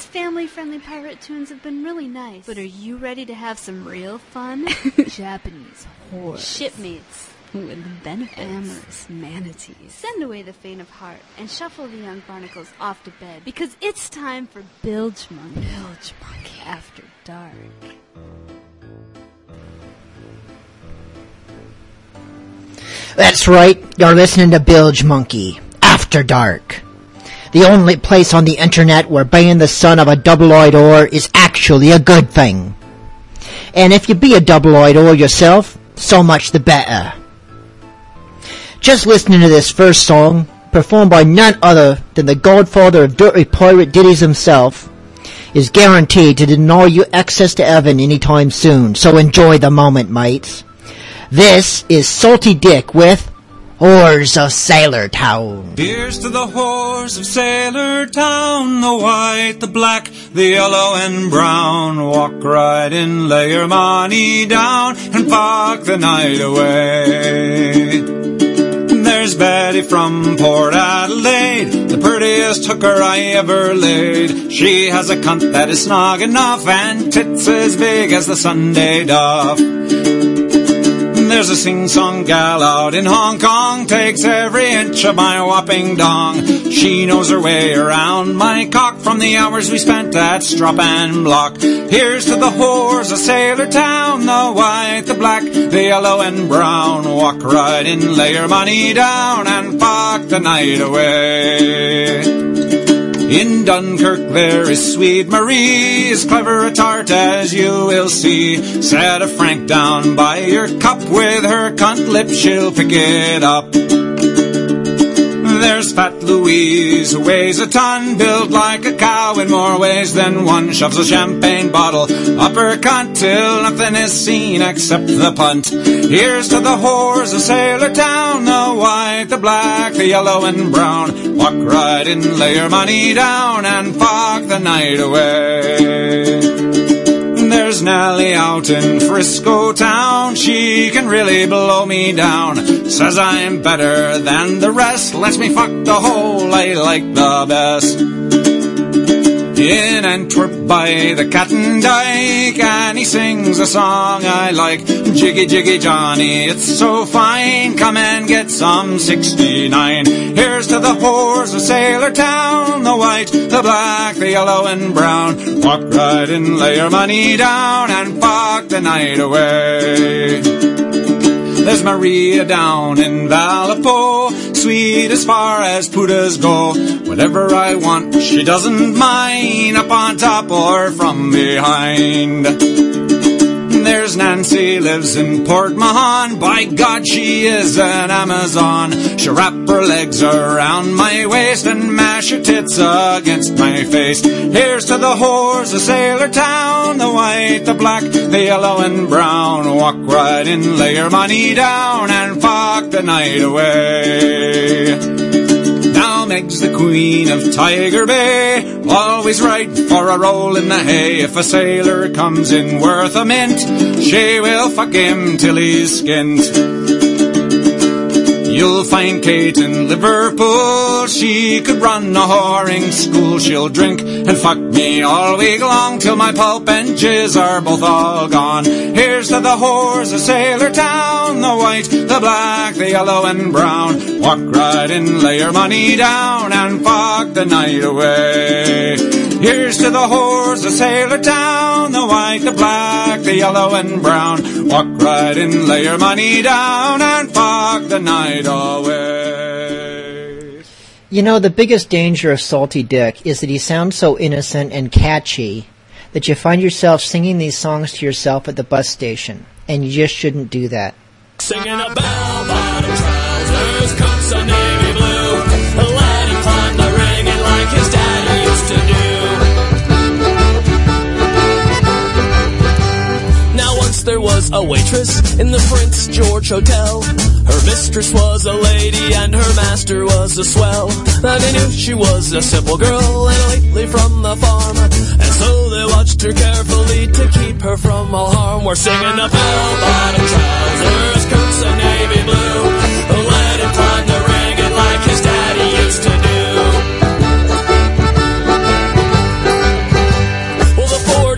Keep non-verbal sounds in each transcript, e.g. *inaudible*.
These family-friendly pirate tunes have been really nice. But are you ready to have some real fun? *laughs* Japanese horror. Shipmates. With benefits. Amorous manatees. Send away the faint of heart and shuffle the young barnacles off to bed because it's time for Bilgemunky. Bilge Monkey. After dark. That's right, you're listening to Bilgemunky, After Dark. The only place on the internet where being the son of a double-eyed whore is actually a good thing. And if you be a double-eyed whore yourself, so much the better. Just listening to this first song, performed by none other than the godfather of dirty pirate ditties himself, is guaranteed to deny you access to heaven anytime soon, so enjoy the moment, mates. This is Salty Dick with Whores of Sailor Town. Here's to the whores of Sailor Town, the white, the black, the yellow and brown. Walk right in, lay your money down, and fuck the night away. There's Betty from Port Adelaide, the prettiest hooker I ever laid. She has a cunt that is snug enough and tits as big as the Sunday duff. There's a sing-song gal out in Hong Kong, takes every inch of my whopping dong. She knows her way around my cock from the hours we spent at Strop and Block. Here's to the whores of Sailor Town, the white, the black, the yellow and brown. Walk right in, lay your money down, and fuck the night away. In Dunkirk there is sweet Marie, as clever a tart as you will see. Set a franc down by your cup with her cunt lips, she'll pick it up. There's Fat Louise, who weighs a ton, built like a cow in more ways than one. Shoves a champagne bottle up her cunt till nothing is seen except the punt. Here's to the whores of Sailor Town, the white, the black, the yellow and brown. Walk right in, lay your money down, and fuck the night away. There's Nellie out in Frisco town. She can really blow me down. Says I'm better than the rest. Lets me fuck the whole I like the best. In Antwerp by the Cat Dyke, and he sings a song I like. Jiggy Jiggy Johnny, it's so fine. Come and get some 69. Here's to the whores of Sailor Town, the white, the black, the yellow and brown. Walk right in, lay your money down, and fuck the night away. There's Maria down in Vallejo, sweet as far as putas go. Whatever I want, she doesn't mind, up on top or from behind. There's Nancy, lives in Port Mahon. By God, she is an Amazon. She'll wrap her legs around my waist and mash her tits against my face. Here's to the whores of Sailor Town, the white, the black, the yellow and brown. Walk right in, lay your money down, and fuck the night away. Now Meg's the queen of Tiger Bay, always right for a roll in the hay. If a sailor comes in worth a mint, she will fuck him till he's skint. You'll find Kate in Liverpool. She could run a whoring school. She'll drink and fuck me all week long till my pulp and jizz are both all gone. Here's to the whores of Sailor Town, the white, the black, the yellow and brown. Walk right in, lay your money down and fuck the night away. Here's to the whores of Sailor Town, the white, the black, the yellow and brown. Walk right in, lay your money down and fuck the night away. You know, the biggest danger of Salty Dick is that he sounds so innocent and catchy that you find yourself singing these songs to yourself at the bus station, and you just shouldn't do that. Singing a bell bottom trousers, cups of navy blue. Let him climb the ringing like his daddy used to do. Now once there was a waitress in the Prince George Hotel. Her mistress was a lady and her master was a swell. And they knew she was a simple girl and lately from the farm. And so they watched her carefully to keep her from all harm. We're singing the bell bottom trousers, skirts of navy blue. Let him climb the ring like his daddy used to do.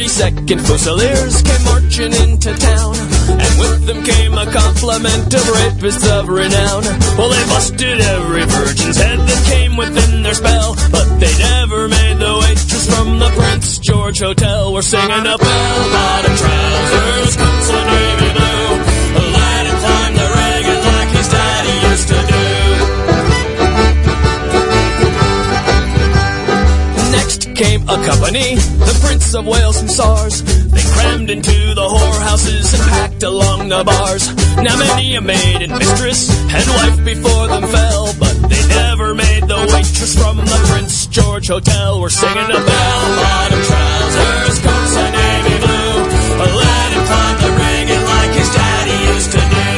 22nd Fusiliers came marching into town. With them came a complement of rapists of renown. Well, they busted every virgin's head that came within their spell. But they never made the waitress from the Prince George Hotel. We're singing a bell-bottom trousers, of navy blue. Next came a company, the Prince of Wales Hussars. They crammed into the whorehouses and packed along the bars. Now many a maid and mistress and wife before them fell, but they never made the waitress from the Prince George Hotel. We're singing a bell-bottom trousers, coats of navy blue. Let him climb the rigging like his daddy used to do.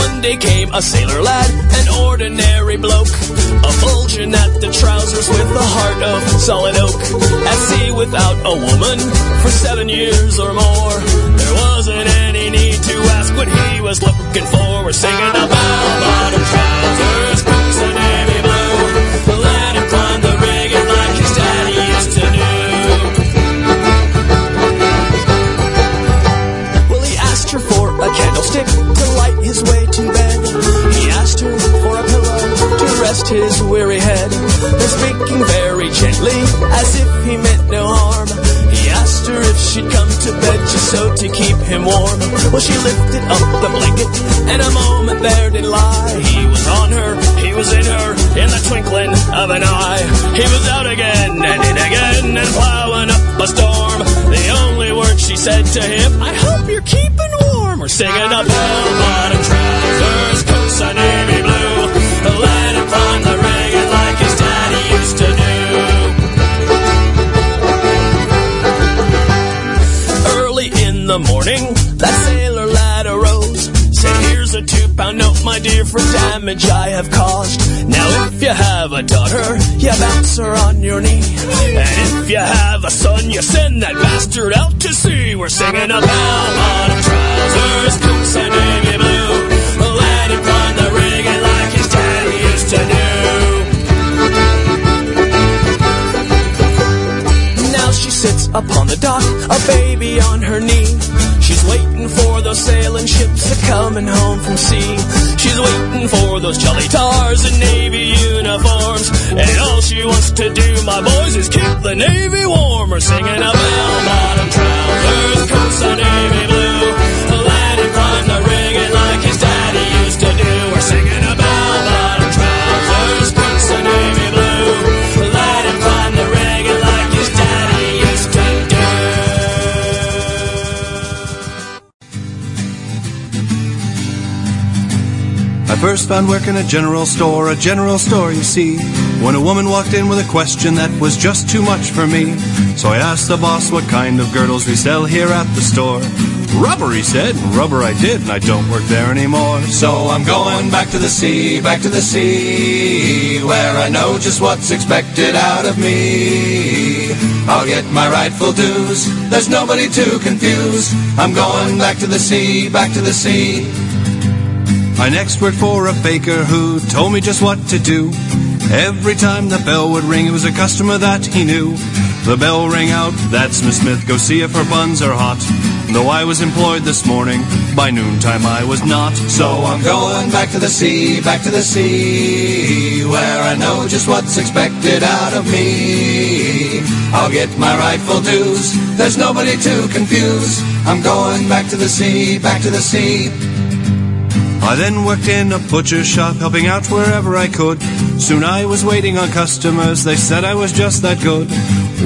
One day came a sailor lad, an ordinary bloke, a bulging at the trousers with a heart of solid oak. At sea without a woman for seven years or more, there wasn't any need to ask what he was looking for. We're singing about bottom trousers, coats of navy blue. Let him climb the rigging like his daddy used to do. Well, he asked her for a candlestick to light his way rest his weary head. And speaking very gently, as if he meant no harm, he asked her if she'd come to bed just so to keep him warm. Well, she lifted up the blanket, and a moment there did lie. He was on her, he was in her, in the twinkling of an eye. He was out again and in again and plowing up a storm. The only word she said to him, I hope you're keeping warm. We're singing a bell-bottom trousers, coats of navy blue. Early in the morning, that sailor lad arose. Said, here's a two-pound note, my dear, for damage I have caused. Now, if you have a daughter, you bounce her on your knee. And if you have a son, you send that bastard out to sea. We're singing a bell-bottom trousers, coats of navy blue. To do. Now she sits upon the dock, a baby on her knee. She's waiting for those sailing ships a coming home from sea. She's waiting for those jolly tars in navy uniforms. And all she wants to do, my boys, is keep the navy warm. Singing a bell-bottom trousers, coats of navy blue. First found work in a general store, a general store, you see, when a woman walked in with a question that was just too much for me. So I asked the boss what kind of girdles we sell here at the store. Rubber, he said, and rubber I did, and I don't work there anymore. So I'm going back to the sea, back to the sea, where I know just what's expected out of me. I'll get my rightful dues, there's nobody to confuse. I'm going back to the sea, back to the sea. I next worked for a baker who told me just what to do. Every time the bell would ring, it was a customer that he knew. The bell rang out, that's Miss Smith, go see if her buns are hot. Though I was employed this morning, by noontime I was not. So I'm going back to the sea, back to the sea, where I know just what's expected out of me. I'll get my rightful dues, there's nobody to confuse. I'm going back to the sea, back to the sea. I then worked in a butcher's shop, helping out wherever I could. Soon I was waiting on customers, they said I was just that good.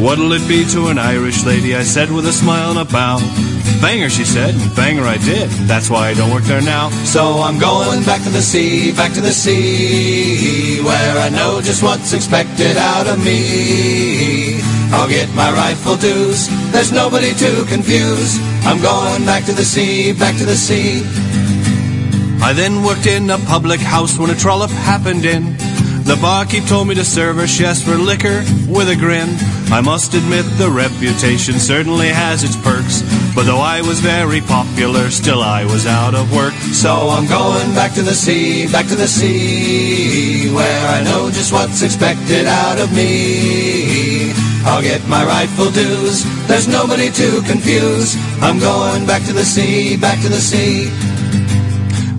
What'll it be to an Irish lady? I said with a smile and a bow. Banger, she said, and banger I did. That's why I don't work there now. So I'm going back to the sea, back to the sea, where I know just what's expected out of me. I'll get my rightful dues, there's nobody to confuse. I'm going back to the sea, back to the sea. I then worked in a public house when a trollop happened in. The barkeep told me to serve her, asked for liquor with a grin. I must admit the reputation certainly has its perks. But though I was very popular, still I was out of work. So I'm going back to the sea, back to the sea, where I know just what's expected out of me. I'll get my rightful dues. There's nobody to confuse. I'm going back to the sea, back to the sea.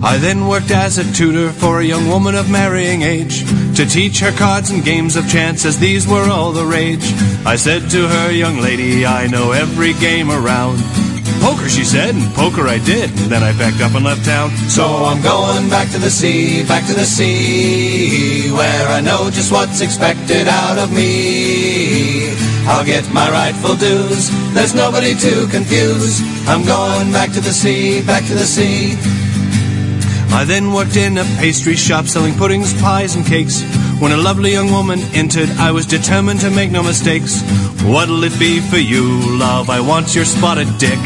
I then worked as a tutor for a young woman of marrying age to teach her cards and games of chance as these were all the rage. I said to her, young lady, I know every game around. Poker, she said, and poker I did. And then I packed up and left town. So I'm going back to the sea, back to the sea, where I know just what's expected out of me. I'll get my rightful dues. There's nobody to confuse. I'm going back to the sea, back to the sea. I then worked in a pastry shop selling puddings, pies, and cakes. When a lovely young woman entered, I was determined to make no mistakes. What'll it be for you, love? I want your spotted dick.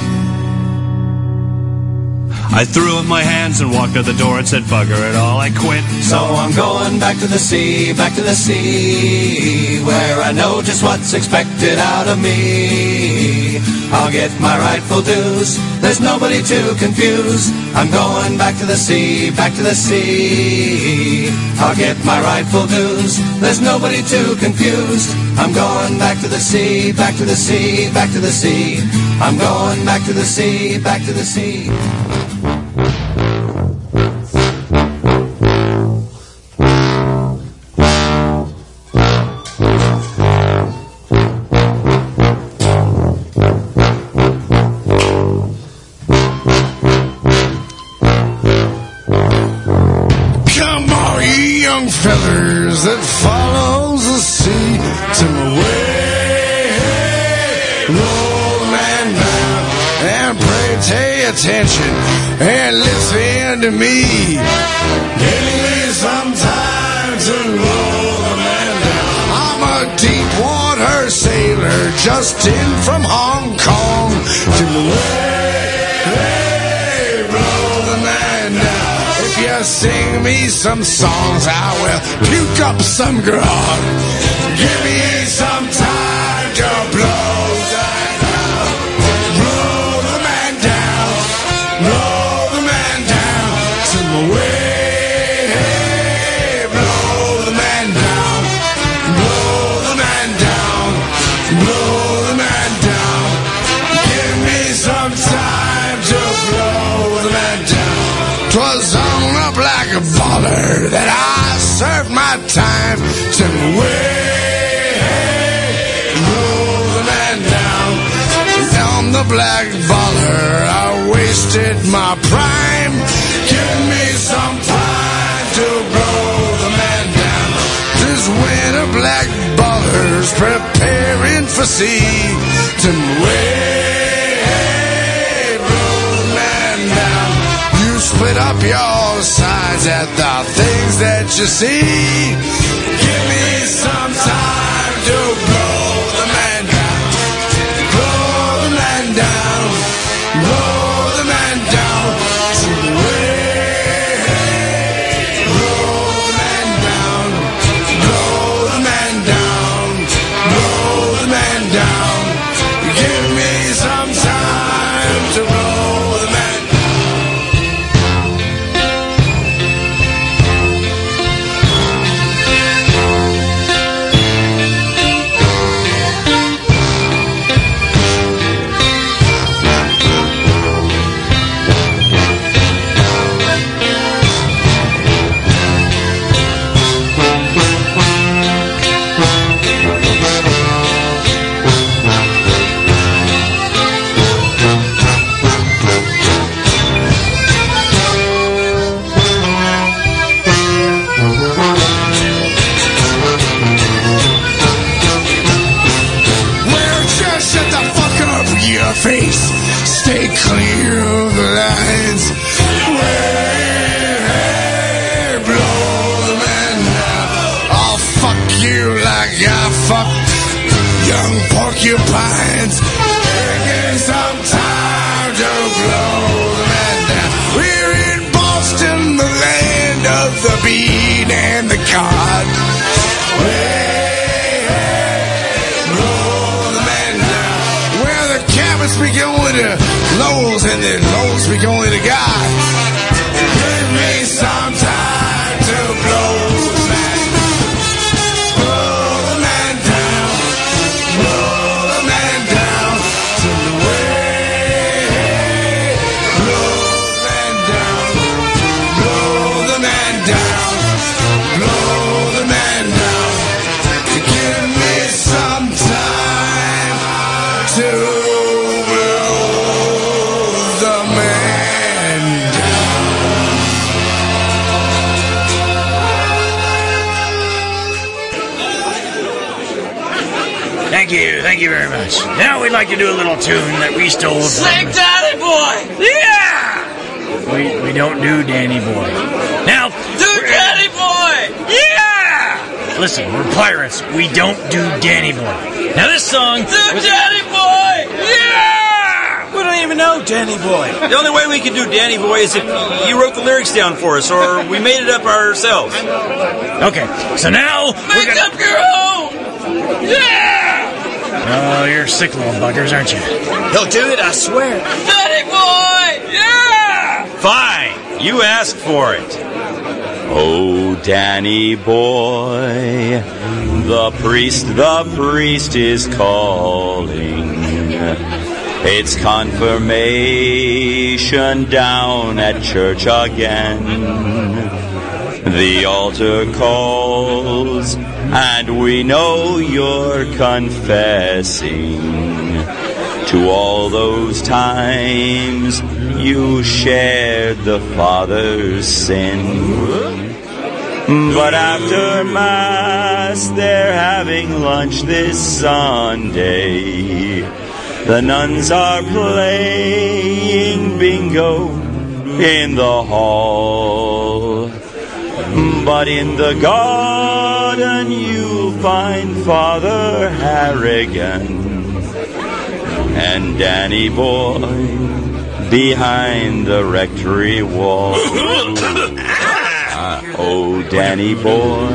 I threw up my hands and walked out the door and said, bugger it all, I quit. So I'm going back to the sea, back to the sea, where I know just what's expected out of me. I'll get my rightful dues, there's nobody to confuse. I'm going back to the sea, back to the sea. I'll get my rightful dues, there's nobody to confuse. I'm going back to the sea, back to the sea, back to the sea. I'm going back to the sea, back to the sea. Some songs, I will puke up some grog. Baller that I served my time to way. The man down. On the black baller, I wasted my prime. Give me some time to blow the man down. This winter black baller's preparing for sea to way. Split up your signs at the things that you see. Give me some time to much. Now we'd like to do a little tune that we stole from. Sing Daddy Boy! Yeah! We, we don't do Danny Boy. Now, Do Daddy Boy! yeah! Listen, we're pirates. We don't do Danny Boy. Now this song. Do Daddy Boy! Yeah! We don't even know Danny Boy. The only way we can do Danny Boy is if you wrote the lyrics down for us, or we made it up ourselves. Okay, so now we're Make gonna. up your own! Yeah! Oh, you're sick little buggers, aren't you? He'll do it, I swear. Daddy Boy! Yeah! Fine, you asked for it. Oh, Danny boy, the priest, the priest is calling. It's confirmation down at church again. The altar calls, and we know you're confessing to all those times you shared the Father's sin. But after Mass, they're having lunch this Sunday. The nuns are playing bingo in the hall. But in the garden, you'll find Father Harrigan and Danny Boy behind the rectory wall. *coughs* Ah, oh, Danny boy,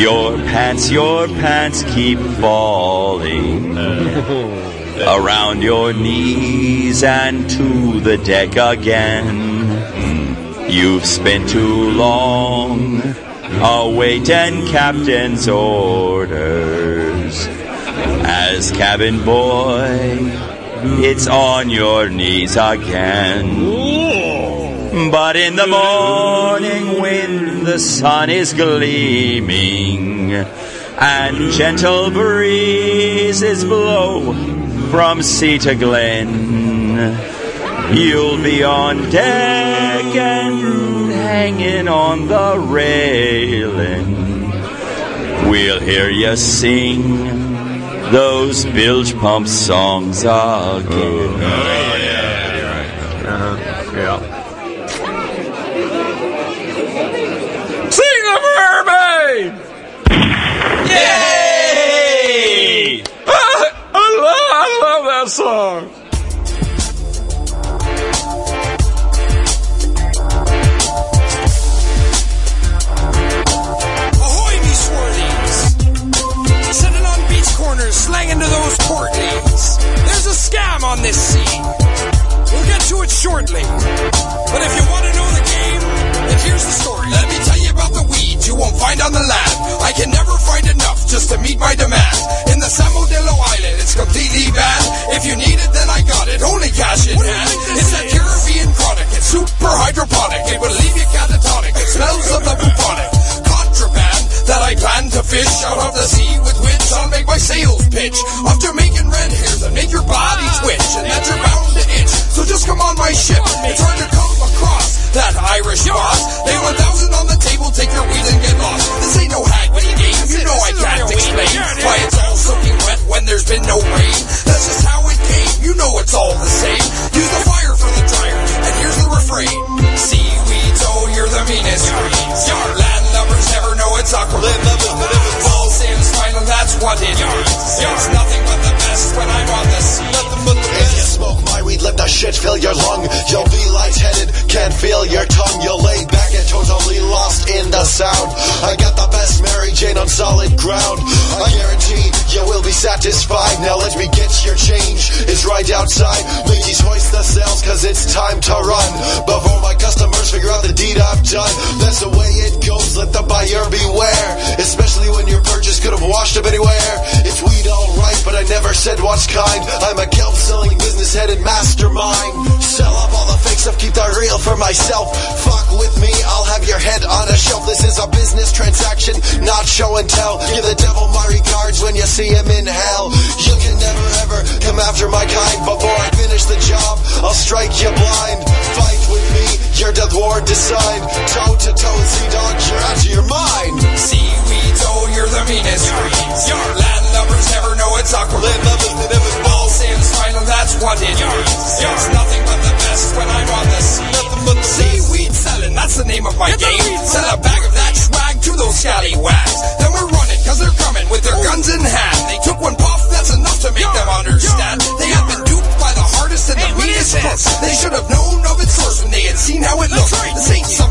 your pants, your pants keep falling *laughs* around your knees and to the deck again. You've spent too long awaiting captain's orders. As cabin boy, it's on your knees again. But in the morning when the sun is gleaming and gentle breezes blow from sea to glen, you'll be on deck and hanging on the railing. We'll hear you sing those bilge pump songs again. Oh, uh-huh. Sing the mermaid! Yay! I, *laughs* love, I love that song. On this sea. We'll get to it shortly. But if you want to know the game, then here's the story. Let me tell you about the weeds you won't find on the land. I can never find enough just to meet my demand. In the San Modelo Island, it's completely banned. If you need it, then I got it. Only cash in hand. It's that Caribbean chronic. It's super hydroponic. It will leave you catatonic. It smells of the bubonic. That I plan to fish out of the sea with which I'll make my sails pitch of Jamaican red hair that make your body twitch and that you're bound to itch. So just come on my ship and try to come across that Irish boss. Lay 1,000 on the table, take your weed and get lost. This ain't no hagman game. You know I can't explain why it's all soaking wet when there's been no rain. That's just how it came. You know it's all the same. Use the fire for the dryer, and here's the refrain. Seaweeds, oh, you're the meanest greens. Your landlubbers never know it's awkward. Balls in spinal, that's what it means. It's nothing but the best when I'm on the If you smoke my weed, let the shit fill your lung. You'll be lightheaded, can't feel your tongue. You'll lay back and totally lost in the sound. I got the best Mary Jane on solid ground. I guarantee you will be satisfied. Now let me get your change. It's right outside. Ladies, hoist the sails, cause it's time to run. Before my customers figure out the deed I've done. That's the way it goes, let the buyer beware. Especially when your purchase could have washed up anywhere. Never said what's kind. I'm a kelp selling business headed mastermind. Sell up all the fake stuff, keep the real for myself. Fuck with me, I'll have your head on a shelf. This is a business transaction, not show and tell. Give the devil my regards when you see him in hell. You can never ever come after my kind. Before I finish the job, I'll strike you blind. Fight with me, your death ward decide. Toe to toe, sea dog, you're out of your mind. Seaweeds, soul, you're the meanest streets. Lad lovers never know it's awkward. Lad lovers that never fall sin's final, that's what it means. It's nothing but the best when I'm on the scene. Nothing but the seaweed selling, that's the name of my game. Sell a bag of that swag to those scallywags. Then we're running, cause they're coming with their guns in hand. They took one puff, that's enough to make them understand. They have been duped by the hardest and the meanest. They should have known of its source when they had seen how it looked. This ain't some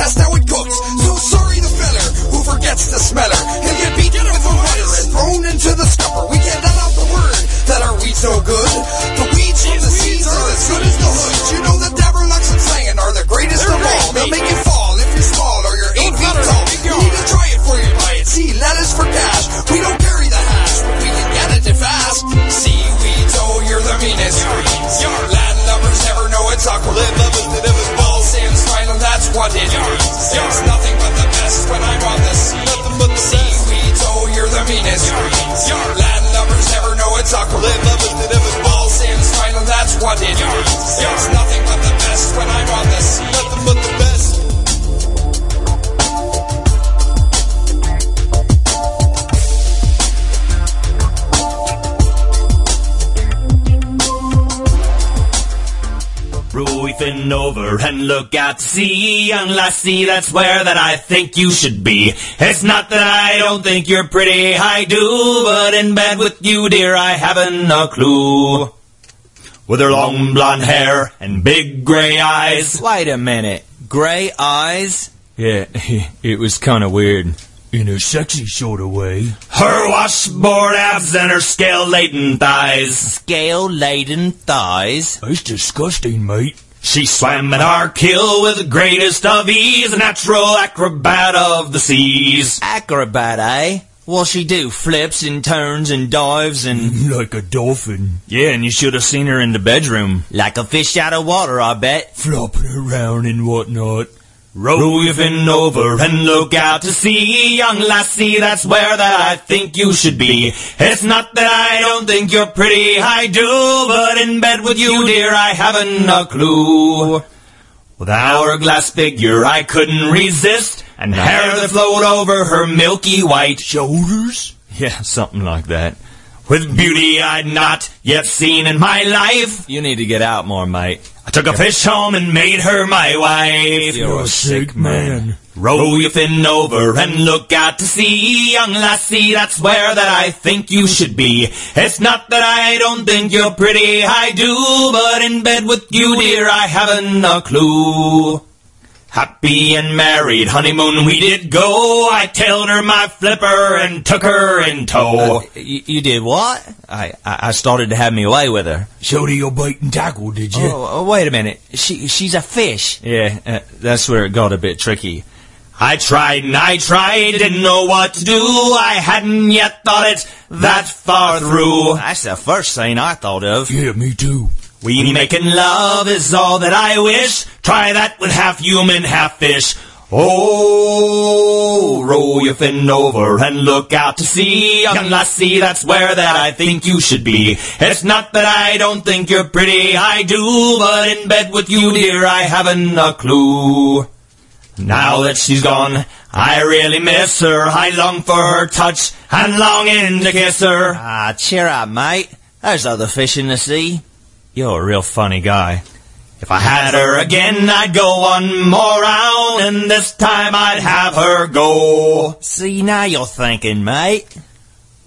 test how it cooks. So sorry the feller who forgets to smeller. He'll get beaten with a butter and thrown into the scupper. We can't let out the word that our weed's no good. The weeds from the seeds are as good as the hood. You know the Davralax and Slangen are the greatest of all. They'll make you fall if you're small or you're eight feet tall. You need to try it for you buy it. See, lettuce for cash. We don't carry the hash, but we can get it if fast. Seaweeds, oh, you're the meanest. Your land lovers never know it's awkward. Land lovers that ever ball Sam smiling, that's what it over and look out to sea, young lassie, that's where that I think you should be. It's not that I don't think you're pretty, I do, but in bed with you, dear, I haven't a clue. With her long blonde hair and big grey eyes. Wait a minute. Grey eyes? Yeah, *laughs* it was kind of weird. In a sexy sort of way. Her washboard abs and her scale-laden thighs. Scale-laden thighs? That's disgusting, mate. She swam in our kill with the greatest of ease, a natural acrobat of the seas. Acrobat, eh? What'll she do? Flips and turns and dives and... *laughs* Like a dolphin. Yeah, and you should have seen her in the bedroom. Like a fish out of water, I bet. Flopping around and whatnot. Row your fin over and look out to sea, young lassie, that's where that I think you should be. It's not that I don't think you're pretty, I do, but in bed with you, dear, I haven't a clue. With hourglass figure I couldn't resist, and hair that flowed over her milky white shoulders? Yeah, something like that. With beauty I'd not yet seen in my life. You need to get out more, mate. I took a fish home and made her my wife. You're a sick man. Row your fin over and look out to sea, young lassie, that's where that I think you should be. It's not that I don't think you're pretty, I do, but in bed with you, dear, I haven't a clue. Happy and married, honeymoon we did go. I tailed her my flipper and took her in tow. Uh, you, you did what? I, I started to have me way with her. Showed her your bait and tackle, did you? Oh, oh, wait a minute. She she's a fish. Yeah, uh, that's where it got a bit tricky. I tried and I tried, didn't know what to do. I hadn't yet thought it that far through. That's the first thing I thought of. Yeah, me too. We making love is all that I wish. Try that with half human, half fish. Oh, roll your fin over and look out to sea. Young lassie, that's where that I think you should be. It's not that I don't think you're pretty, I do, but in bed with you, dear, I haven't a clue. Now that she's gone, I really miss her. I long for her touch and longing to kiss her. Ah, cheer up, mate. There's other fish in the sea. You're a real funny guy. If I had her again, I'd go one more round, and this time I'd have her go. See, now you're thinking, mate.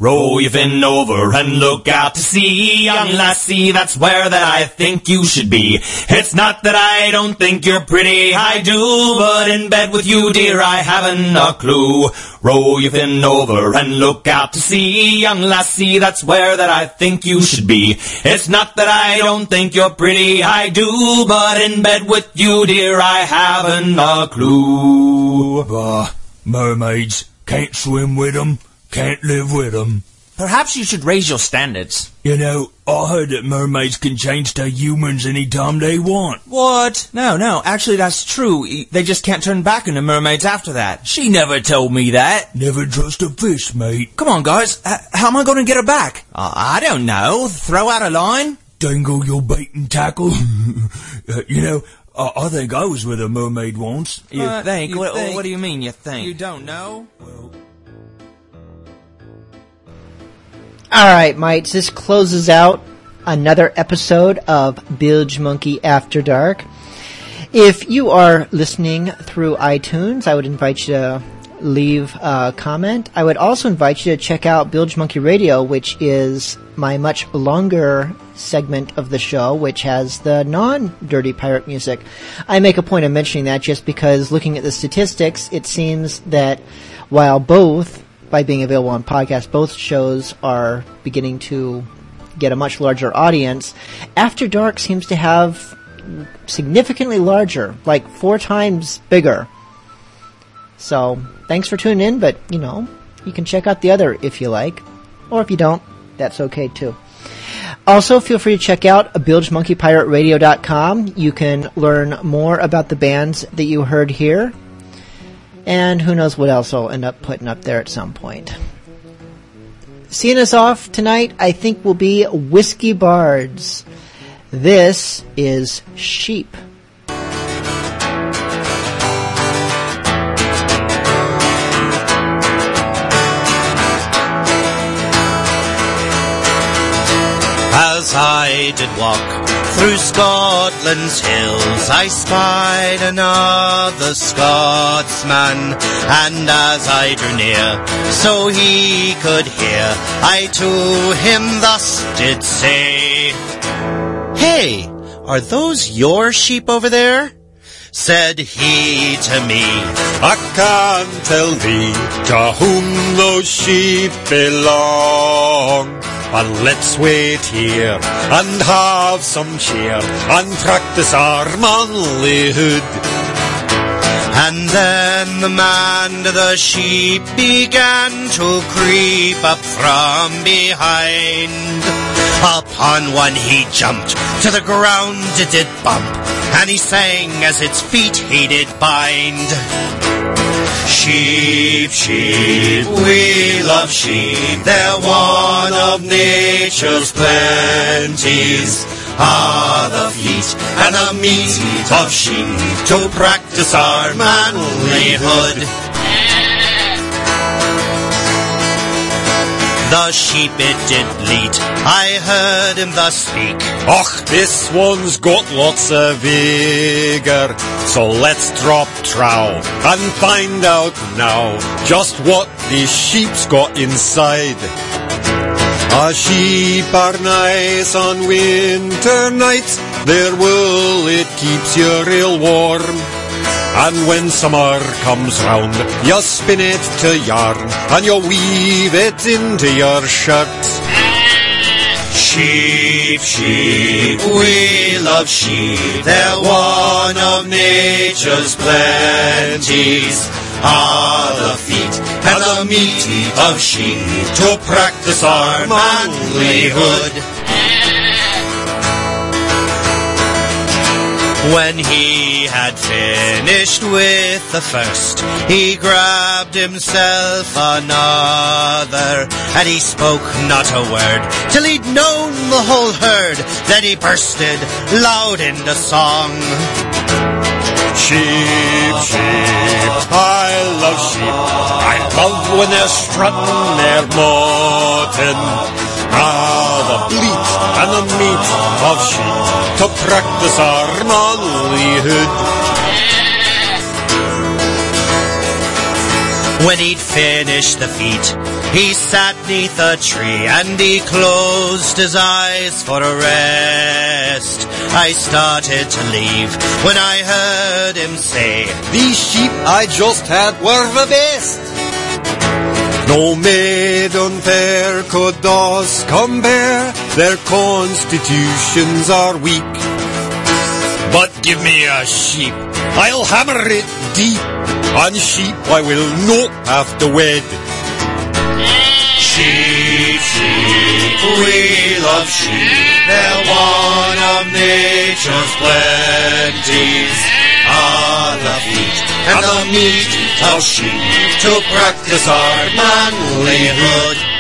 Row your fin over and look out to sea, young lassie, that's where that I think you should be. It's not that I don't think you're pretty, I do, but in bed with you, dear, I haven't a clue. Row your fin over and look out to sea, young lassie, that's where that I think you should be. It's not that I don't think you're pretty, I do, but in bed with you, dear, I haven't a clue. Bah, mermaids, can't swim with 'em. Can't live with 'em. Perhaps you should raise your standards. You know, I heard that mermaids can change to humans any time they want. What? No, no. Actually, that's true. They just can't turn back into mermaids after that. She never told me that. Never trust a fish, mate. Come on, guys. H- how am I going to get her back? Uh, I don't know. Throw out a line? Dangle your bait and tackle. *laughs* uh, you know, I, I think I was with a mermaid once. You Uh, think? you what, think? what do you mean, you think? You don't know? All right, mates, this closes out another episode of Bilgemunky After Dark. If you are listening through iTunes, I would invite you to leave a comment. I would also invite you to check out Bilgemunky Radio, which is my much longer segment of the show, which has the non-dirty pirate music. I make a point of mentioning that just because looking at the statistics, it seems that while both, by being available on podcast, both shows are beginning to get a much larger audience, After Dark seems to have significantly larger, like four times bigger. So, thanks for tuning in, but, you know, you can check out the other if you like. Or if you don't, that's okay too. Also, feel free to check out BilgemunkyPirateRadio.com. You can learn more about the bands that you heard here. And who knows what else I'll end up putting up there at some point. Seeing us off tonight, I think will be Whiskey Bards. This is Sheep. As I did walk through Scotland's hills, I spied another Scotsman, and as I drew near, so he could hear, I to him thus did say, Hey, are those your sheep over there? Said he to me, I can't tell thee to whom those sheep belong. But let's wait here and have some cheer and practice our manlyhood. And then the man to the sheep began to creep up from behind. Upon one he jumped, to the ground it did bump, and he sang as its feet he did bind. Sheep, sheep, we love sheep, they're one of nature's plenties. Are the feet and the meat of sheep to practice our manlyhood. The sheep it did bleat, I heard him thus speak. Och, this one's got lots of vigor. So let's drop trow and find out now just what these sheep's got inside. A sheep are nice on winter nights. Their wool, it keeps you real warm. And when summer comes round, you spin it to yarn and you weave it into your shirt. Sheep, sheep, we love sheep. They're one of nature's plenties. Are the feet and the meat of sheep to practice our manlyhood. When he had finished with the first, he grabbed himself another, and he spoke not a word till he'd known the whole herd. Then he bursted loud into song. Sheep, sheep, I love sheep. I love when they're strutting their mutton. Ah, the bleat and the meat of sheep to practice our manlyhood. When he'd finished the feat, he sat neath a tree and he closed his eyes for a rest. I started to leave when I heard him say, These sheep I just had were the best. No maiden fair could thus compare, their constitutions are weak. But give me a sheep, I'll hammer it deep, and sheep I will not have to wed. Sheep, sheep, we love sheep, they're one of nature's plenties. Are the feet and the meat of sheep to practice our manlyhood.